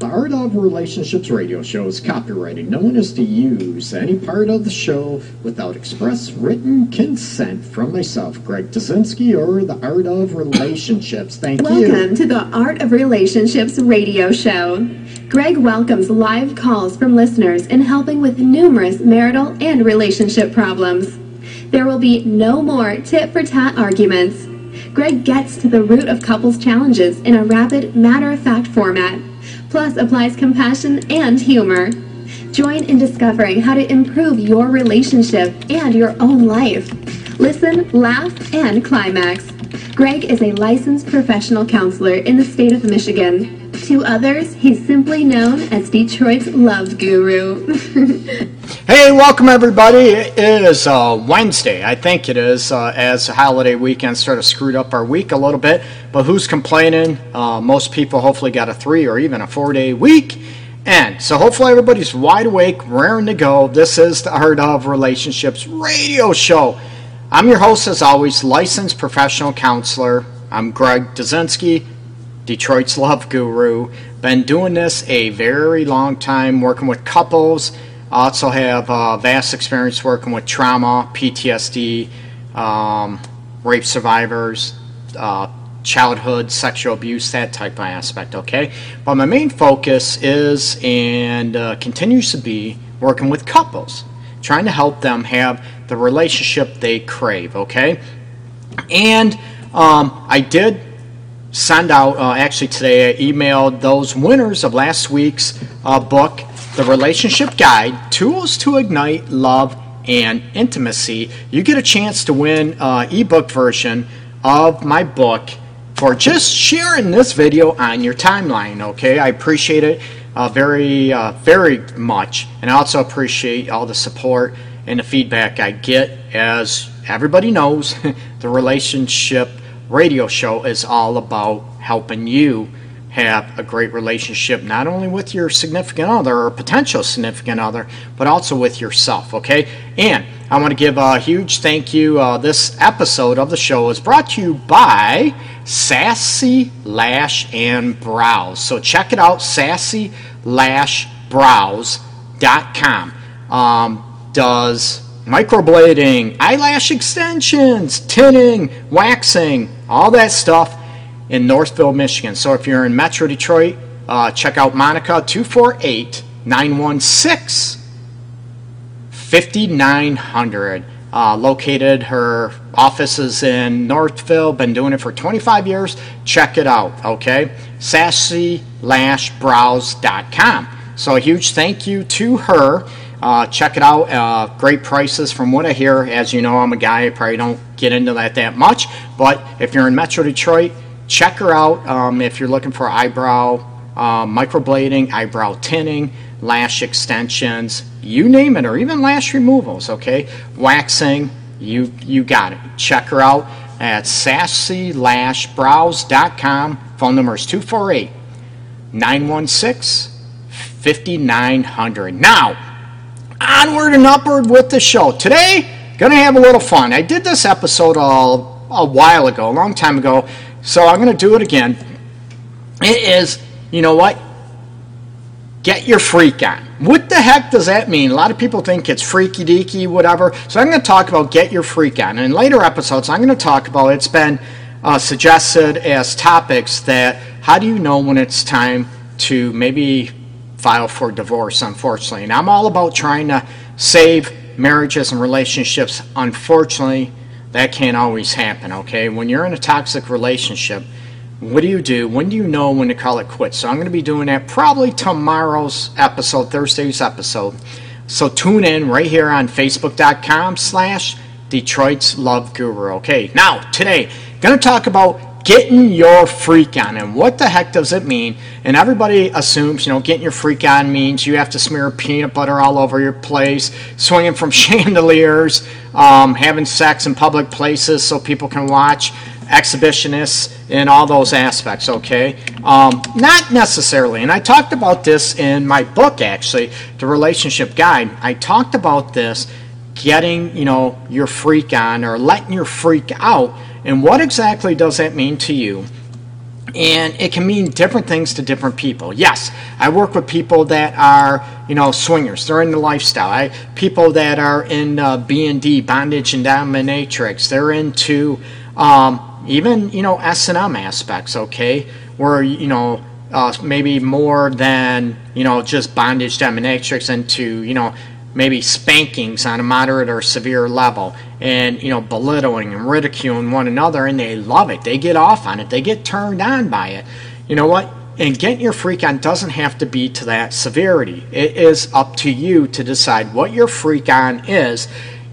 The Art of Relationships radio show is copyrighted. No one is to use any part of the show without express written consent from myself, Greg Dudzinski, or The Art of Relationships. Thank Welcome you. Welcome to the Art of Relationships radio show. Greg welcomes live calls from listeners in helping with numerous marital and relationship problems. There will be no more tit for tat arguments. Greg gets to the root of couples' challenges in a rapid, matter of fact format plus applies compassion and humor. Join in discovering how to improve your relationship and your own life. Listen, laugh, and climax. Greg is a licensed professional counselor in the state of Michigan. To others, he's simply known as Detroit's love guru. hey, welcome everybody. It is uh, Wednesday, I think it is, uh, as the holiday weekend sort of screwed up our week a little bit. But who's complaining? Uh, most people hopefully got a three or even a four day week. And so hopefully everybody's wide awake, raring to go. This is the Art of Relationships radio show. I'm your host, as always, licensed professional counselor. I'm Greg Dudzinski, Detroit's love guru. Been doing this a very long time, working with couples. Also have uh, vast experience working with trauma, PTSD, um, rape survivors, uh, childhood sexual abuse, that type of aspect. Okay, but my main focus is and uh, continues to be working with couples, trying to help them have the relationship they crave. Okay, and um, I did send out uh, actually today. I emailed those winners of last week's uh, book, The Relationship Guide: Tools to Ignite Love and Intimacy. You get a chance to win uh, ebook version of my book for just sharing this video on your timeline. Okay, I appreciate it uh, very, uh, very much, and I also appreciate all the support and the feedback I get. As everybody knows, the relationship radio show is all about helping you have a great relationship not only with your significant other or potential significant other, but also with yourself. Okay, and I want to give a huge thank you. Uh, this episode of the show is brought to you by Sassy Lash and Brows. So check it out, sassy sassylashbrows.com. Um, does microblading, eyelash extensions, tinting, waxing, all that stuff in Northville, Michigan. So if you're in Metro Detroit, uh, check out Monica 248 916 5900. Uh, located, her office is in Northville, been doing it for 25 years. Check it out, okay? SassyLashBrows.com. So a huge thank you to her. Uh, check it out. Uh, great prices from what I hear. As you know, I'm a guy, I probably don't get into that that much. But if you're in Metro Detroit, check her out. Um, if you're looking for eyebrow uh, microblading, eyebrow tinting, lash extensions, you name it, or even lash removals, okay? Waxing, you, you got it. Check her out at sassylashbrows.com. Phone number is 248 916 5900. Now, onward and upward with the show. Today, gonna have a little fun. I did this episode a, a while ago, a long time ago, so I'm gonna do it again. It is, you know what? Get your freak on. What the heck does that mean? A lot of people think it's freaky deaky, whatever. So I'm to talk about get your freak on. And in later episodes, I'm to talk about it's been uh, suggested as topics that how do you know when it's time to maybe file for divorce, unfortunately. And I'm all about trying to save marriages and relationships. Unfortunately, that can't always happen, okay? When you're in a toxic relationship, what do you do? When do you know when to call it quits? So I'm going to be doing that probably tomorrow's episode, Thursday's episode. So tune in right here on Facebook.com slash Detroit's Love Guru. Okay, now today, going to talk about getting your freak on and what the heck does it mean and everybody assumes you know getting your freak on means you have to smear peanut butter all over your place swinging from chandeliers um, having sex in public places so people can watch exhibitionists in all those aspects, okay? Um, not necessarily. And I talked about this in my book, actually, The Relationship Guide. I talked about this getting, you know, your freak on or letting your freak out. And what exactly does that mean to you? and it can mean different things to different people. Yes, I work with people that are, you know, swingers. They're in the lifestyle. I people that are in uh, B and D, bondage and dominatrix. They're into um, even, you know, S and M aspects. Okay, where you know uh, maybe more than you know just bondage dominatrix into you know maybe spankings on a moderate or severe level and you know belittling and ridiculing one another and they love it. They get off on it. They get turned on by it. You know what? And getting your freak on doesn't have to be to that severity. It is up to you to decide what your freak on is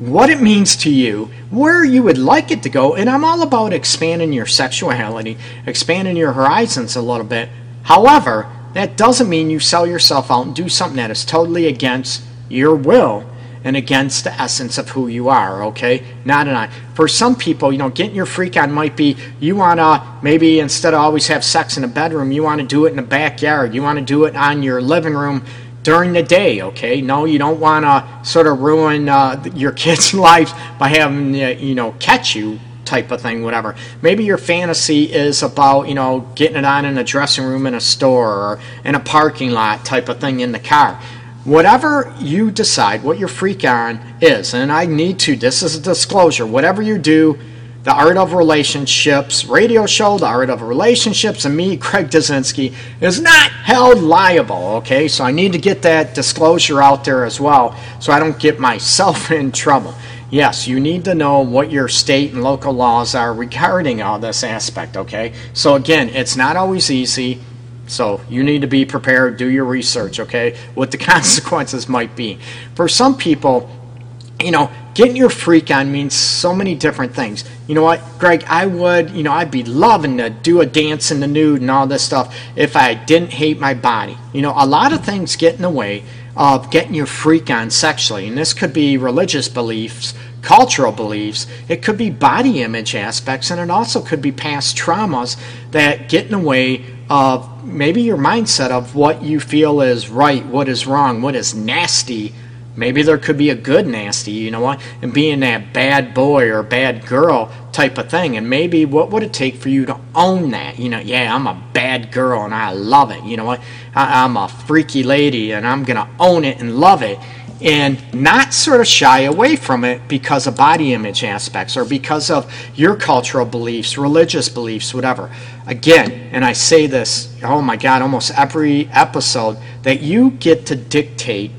what it means to you where you would like it to go and i'm all about expanding your sexuality expanding your horizons a little bit. However that doesn't mean you sell yourself out and do something that is totally against your will and against the essence of who you are, okay? Not an I. For some people, you know, getting your freak on might be you want to maybe instead of always have sex in a bedroom, you want to do it in the backyard. You want to do it on your living room during the day, okay? No, you don't want to sort of ruin uh, your kid's lives by having, uh, you know, catch you type of thing, whatever. Maybe your fantasy is about, you know, getting it on in a dressing room in a store or in a parking lot type of thing in the car whatever you decide, what your freak on is, and I need to, this is a disclosure, whatever you do, the Art of Relationships radio show, The Art of Relationships, and me, Craig Dudzinski, is not held liable, okay? So I need to get that disclosure out there as well so I don't get myself in trouble. Yes, you need to know what your state and local laws are regarding all this aspect, okay? So again, it's not always easy. So you need to be prepared, do your research, okay? What the consequences might be. For some people, you know, getting your freak on means so many different things. You know what, Greg, I would, you know, I'd be loving to do a dance in the nude and all this stuff if I didn't hate my body. You know, a lot of things get in the way of getting your freak on sexually, and this could be religious beliefs, cultural beliefs, it could be body image aspects, and it also could be past traumas that get in the way of maybe your mindset of what you feel is right, what is wrong, what is nasty. Maybe there could be a good nasty, you know what? And being that bad boy or bad girl type of thing. And maybe what would it take for you to own that? You know, yeah, I'm a bad girl and I love it. You know what? I, I'm a freaky lady and I'm going to own it and love it and not sort of shy away from it because of body image aspects or because of your cultural beliefs, religious beliefs, whatever. Again, and I say this, oh my God, almost every episode, that you get to dictate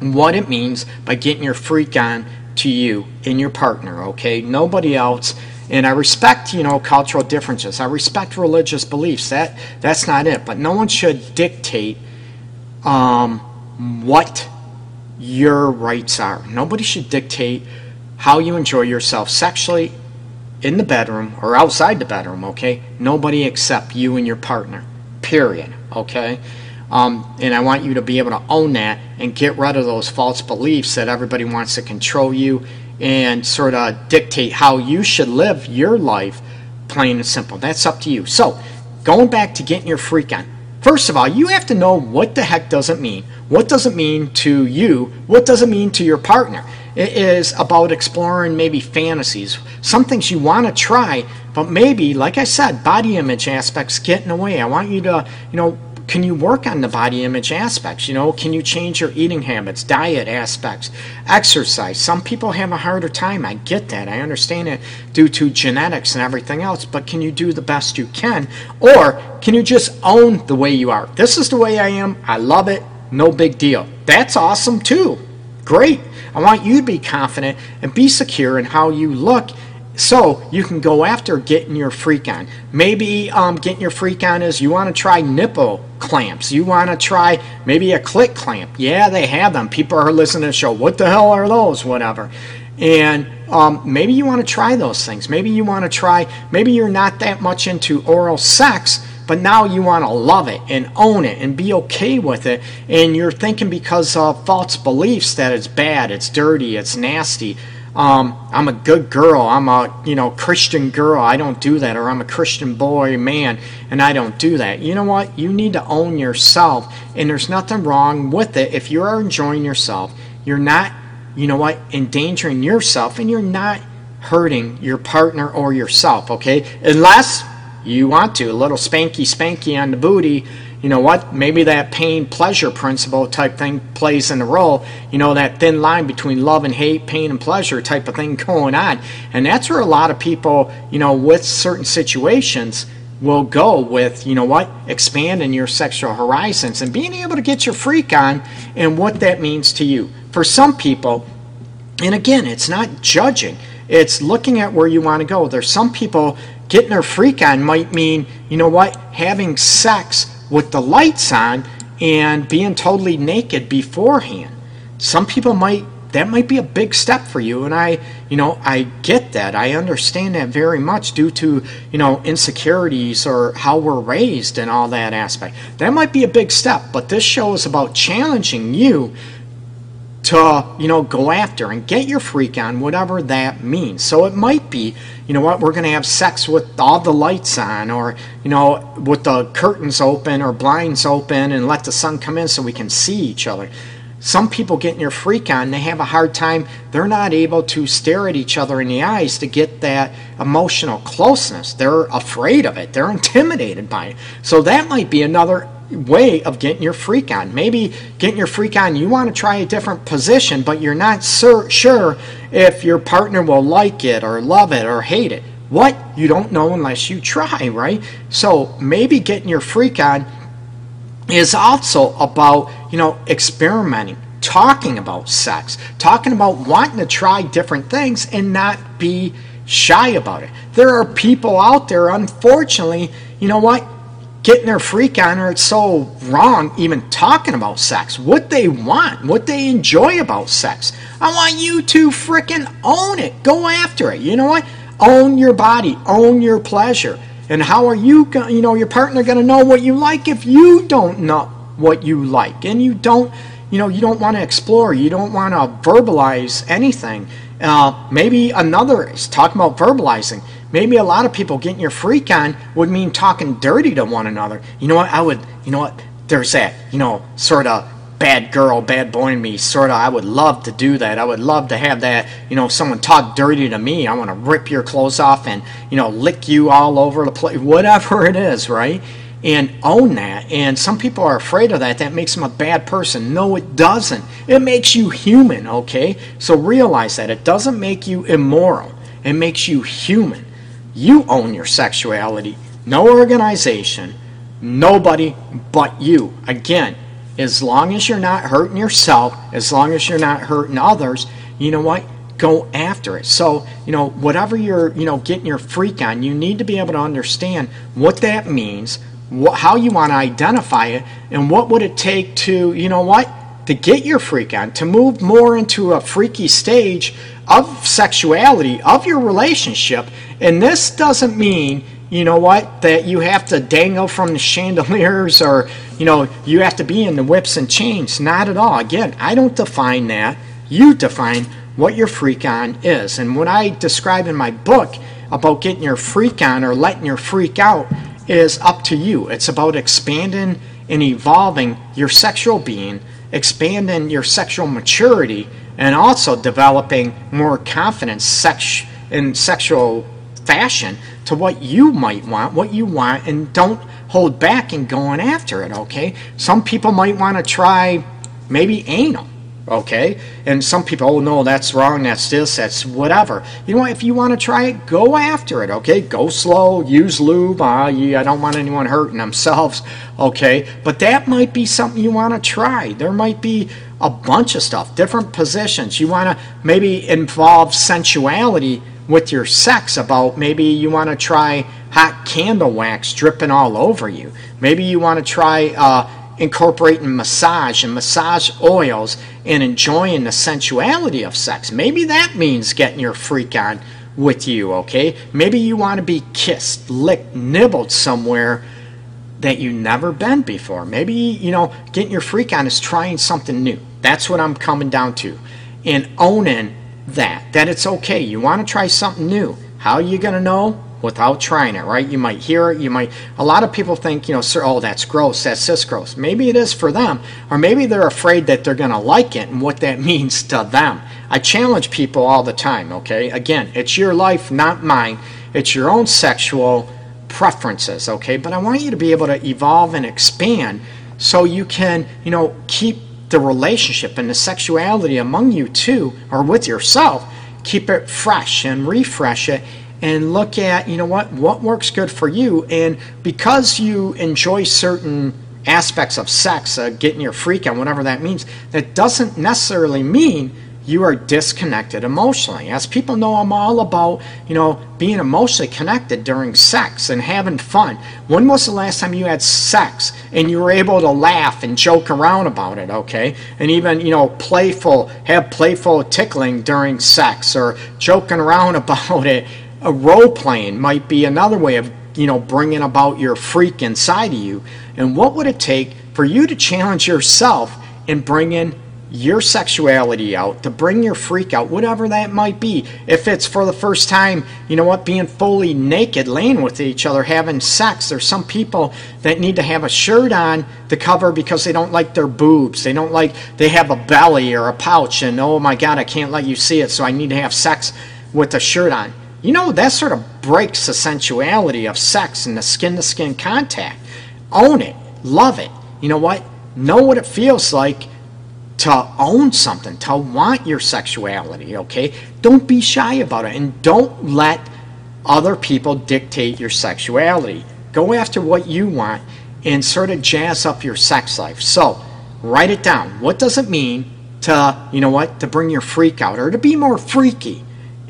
what it means by getting your freak on to you and your partner, okay? Nobody else. And I respect, you know, cultural differences. I respect religious beliefs. That that's not it. But no one should dictate um, what your rights are. Nobody should dictate how you enjoy yourself sexually in the bedroom or outside the bedroom, okay? Nobody except you and your partner, period, okay? Um, and I want you to be able to own that and get rid of those false beliefs that everybody wants to control you and sort of dictate how you should live your life, plain and simple. That's up to you. So, going back to getting your freak on, First of all, you have to know what the heck does it mean. What does it mean to you? What does it mean to your partner? It is about exploring maybe fantasies, some things you want to try, but maybe, like I said, body image aspects get in the way. I want you to, you know, can you work on the body image aspects? You know, can you change your eating habits, diet aspects, exercise? Some people have a harder time. I get that. I understand it due to genetics and everything else, but can you do the best you can? Or can you just own the way you are? This is the way I am. I love it. No big deal. That's awesome too. Great. I want you to be confident and be secure in how you look so you can go after getting your freak on. Maybe um, getting your freak on is you want to try nipple clamps. You want to try maybe a click clamp. Yeah, they have them. People are listening to the show. What the hell are those? Whatever. And um, maybe you want to try those things. Maybe you want to try, maybe you're not that much into oral sex, but now you want to love it and own it and be okay with it. And you're thinking because of false beliefs that it's bad, it's dirty, it's nasty um, I'm a good girl, I'm a you know Christian girl, I don't do that, or I'm a Christian boy, man, and I don't do that. You know what? You need to own yourself, and there's nothing wrong with it if you are enjoying yourself. You're not, you know what, endangering yourself, and you're not hurting your partner or yourself. Okay, unless you want to, a little spanky spanky on the booty, you know what? Maybe that pain pleasure principle type thing plays in the role. You know, that thin line between love and hate, pain and pleasure type of thing going on. And that's where a lot of people, you know, with certain situations will go with, you know what, expanding your sexual horizons and being able to get your freak on and what that means to you. For some people, and again, it's not judging, it's looking at where you want to go. There's some people getting their freak on might mean, you know what, having sex with the lights on and being totally naked beforehand. Some people might that might be a big step for you and I, you know, I get that. I understand that very much due to, you know, insecurities or how we're raised and all that aspect. That might be a big step, but this show is about challenging you to you know go after and get your freak on whatever that means so it might be you know what we're going to have sex with all the lights on or you know with the curtains open or blinds open and let the sun come in so we can see each other. Some people getting your freak on they have a hard time they're not able to stare at each other in the eyes to get that emotional closeness. They're afraid of it they're intimidated by it. So that might be another way of getting your freak on. Maybe getting your freak on, you want to try a different position, but you're not sur- sure if your partner will like it or love it or hate it. What? You don't know unless you try, right? So maybe getting your freak on is also about, you know, experimenting, talking about sex, talking about wanting to try different things and not be shy about it. There are people out there, unfortunately, you know what? Getting their freak on or it's so wrong even talking about sex what they want what they enjoy about sex. I want you to fricking own it. Go after it. You know what? Own your body. Own your pleasure. And how are you going you know your partner going to know what you like if you don't know what you like? And you don't you know you don't want to explore. You don't want to verbalize anything. Uh, maybe another is talking about verbalizing maybe a lot of people getting your freak on would mean talking dirty to one another. You know what? I would, you know what? There's that, you know, sort of bad girl, bad boy in me, sort of. I would love to do that. I would love to have that, you know, someone talk dirty to me. I want to rip your clothes off and, you know, lick you all over the place, whatever it is, right? And own that. And some people are afraid of that. That makes them a bad person. No, it doesn't. It makes you human, okay? So realize that. It doesn't make you immoral, it makes you human. You own your sexuality. No organization, nobody but you. Again, as long as you're not hurting yourself, as long as you're not hurting others, you know what? Go after it. So, you know, whatever you're, you know, getting your freak on, you need to be able to understand what that means, how you want to identify it, and what would it take to, you know what? To get your freak on, to move more into a freaky stage of sexuality, of your relationship. And this doesn't mean, you know what, that you have to dangle from the chandeliers or, you know, you have to be in the whips and chains. Not at all. Again, I don't define that. You define what your freak on is. And what I describe in my book about getting your freak on or letting your freak out is up to you. It's about expanding and evolving your sexual being, expanding your sexual maturity and also developing more confidence sex in sexual fashion to what you might want, what you want, and don't hold back in going after it, okay? Some people might want to try maybe anal, okay? And some people, oh no, that's wrong, that's this, that's whatever. You know what, if you want to try it, go after it, okay? Go slow, use lube. Uh, I don't want anyone hurting themselves, okay? But that might be something you want to try. There might be a bunch of stuff, different positions. You want to maybe involve sensuality with your sex about maybe you want to try hot candle wax dripping all over you. Maybe you want to try uh, incorporating massage and massage oils and enjoying the sensuality of sex. Maybe that means getting your freak on with you, okay? Maybe you want to be kissed, licked, nibbled somewhere that you've never been before. Maybe, you know, getting your freak on is trying something new. That's what I'm coming down to. And owning that, that it's okay. You want to try something new. How are you going to know? Without trying it, right? You might hear it. You might. A lot of people think, you know, sir, oh, that's gross. That's this gross. Maybe it is for them, or maybe they're afraid that they're going to like it and what that means to them. I challenge people all the time. Okay, again, it's your life, not mine. It's your own sexual preferences, okay? But I want you to be able to evolve and expand so you can, you know, keep the relationship and the sexuality among you two or with yourself, keep it fresh and refresh it and look at, you know what, what works good for you. And because you enjoy certain aspects of sex, uh, getting your freak on, whatever that means, that doesn't necessarily mean you are disconnected emotionally. As people know, I'm all about, you know, being emotionally connected during sex and having fun. When was the last time you had sex and you were able to laugh and joke around about it, okay? And even, you know, playful, have playful tickling during sex or joking around about it. A role playing might be another way of, you know, bringing about your freak inside of you. And what would it take for you to challenge yourself and bring in your sexuality out, to bring your freak out, whatever that might be. If it's for the first time, you know what, being fully naked, laying with each other, having sex. There's some people that need to have a shirt on to cover because they don't like their boobs. They don't like, they have a belly or a pouch, and oh my God, I can't let you see it, so I need to have sex with a shirt on. You know, that sort of breaks the sensuality of sex and the skin to skin contact. Own it, love it. You know what? Know what it feels like to own something, to want your sexuality, okay? Don't be shy about it and don't let other people dictate your sexuality. Go after what you want and sort of jazz up your sex life. So, write it down. What does it mean to, you know what, to bring your freak out or to be more freaky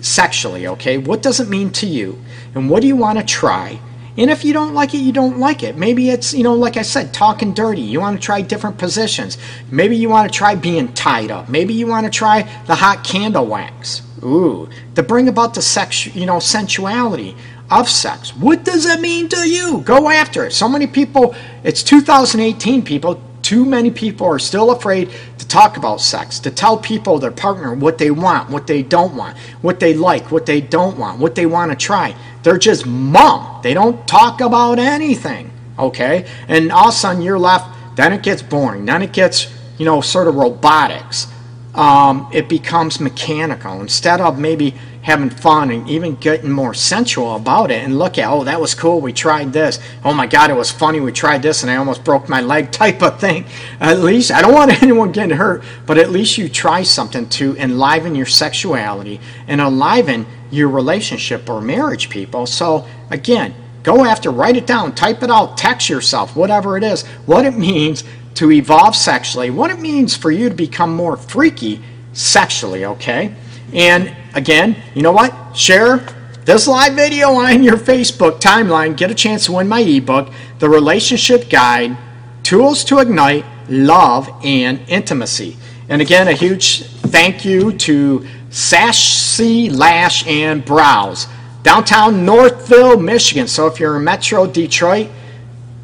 sexually, okay? What does it mean to you? And what do you want to try? And if you don't like it, you don't like it. Maybe it's, you know, like I said, talking dirty. You want to try different positions. Maybe you want to try being tied up. Maybe you want to try the hot candle wax. Ooh, to bring about the sex, you know, sensuality of sex. What does it mean to you? Go after it. So many people, it's 2018, people. Too many people are still afraid to talk about sex, to tell people, their partner, what they want, what they don't want, what they like, what they don't want, what they want to try. They're just mum. They don't talk about anything. Okay? And all of a sudden you're left, then it gets boring. Then it gets, you know, sort of robotics. Um, it becomes mechanical instead of maybe having fun and even getting more sensual about it and look at oh that was cool we tried this oh my god it was funny we tried this and i almost broke my leg type of thing at least i don't want anyone getting hurt but at least you try something to enliven your sexuality and enliven your relationship or marriage people. So again, go after, write it down, type it out, text yourself, whatever it is, what it means to evolve sexually, what it means for you to become more freaky sexually, okay? And again, you know what? Share this live video on your Facebook timeline. Get a chance to win my ebook, The Relationship Guide Tools to Ignite Love and Intimacy. And again, a huge thank you to Sassy Lash and Brows, downtown Northville, Michigan. So if you're in Metro Detroit,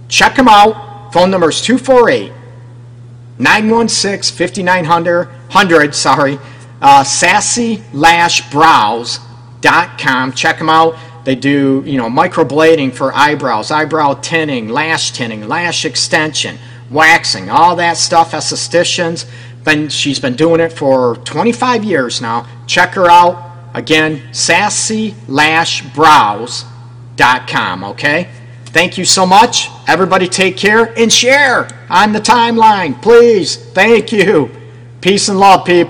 check them out. Phone number is 248 916 5900. Sorry. Uh, SassyLashBrows.com. Check them out. They do, you know, microblading for eyebrows, eyebrow tinting, lash tinting, lash extension, waxing, all that stuff, estheticians been she's been doing it for 25 years now. Check her out. Again, sassylashbrows.com, okay? Thank you so much. Everybody take care and share on the timeline, please. Thank you. Peace and love, people.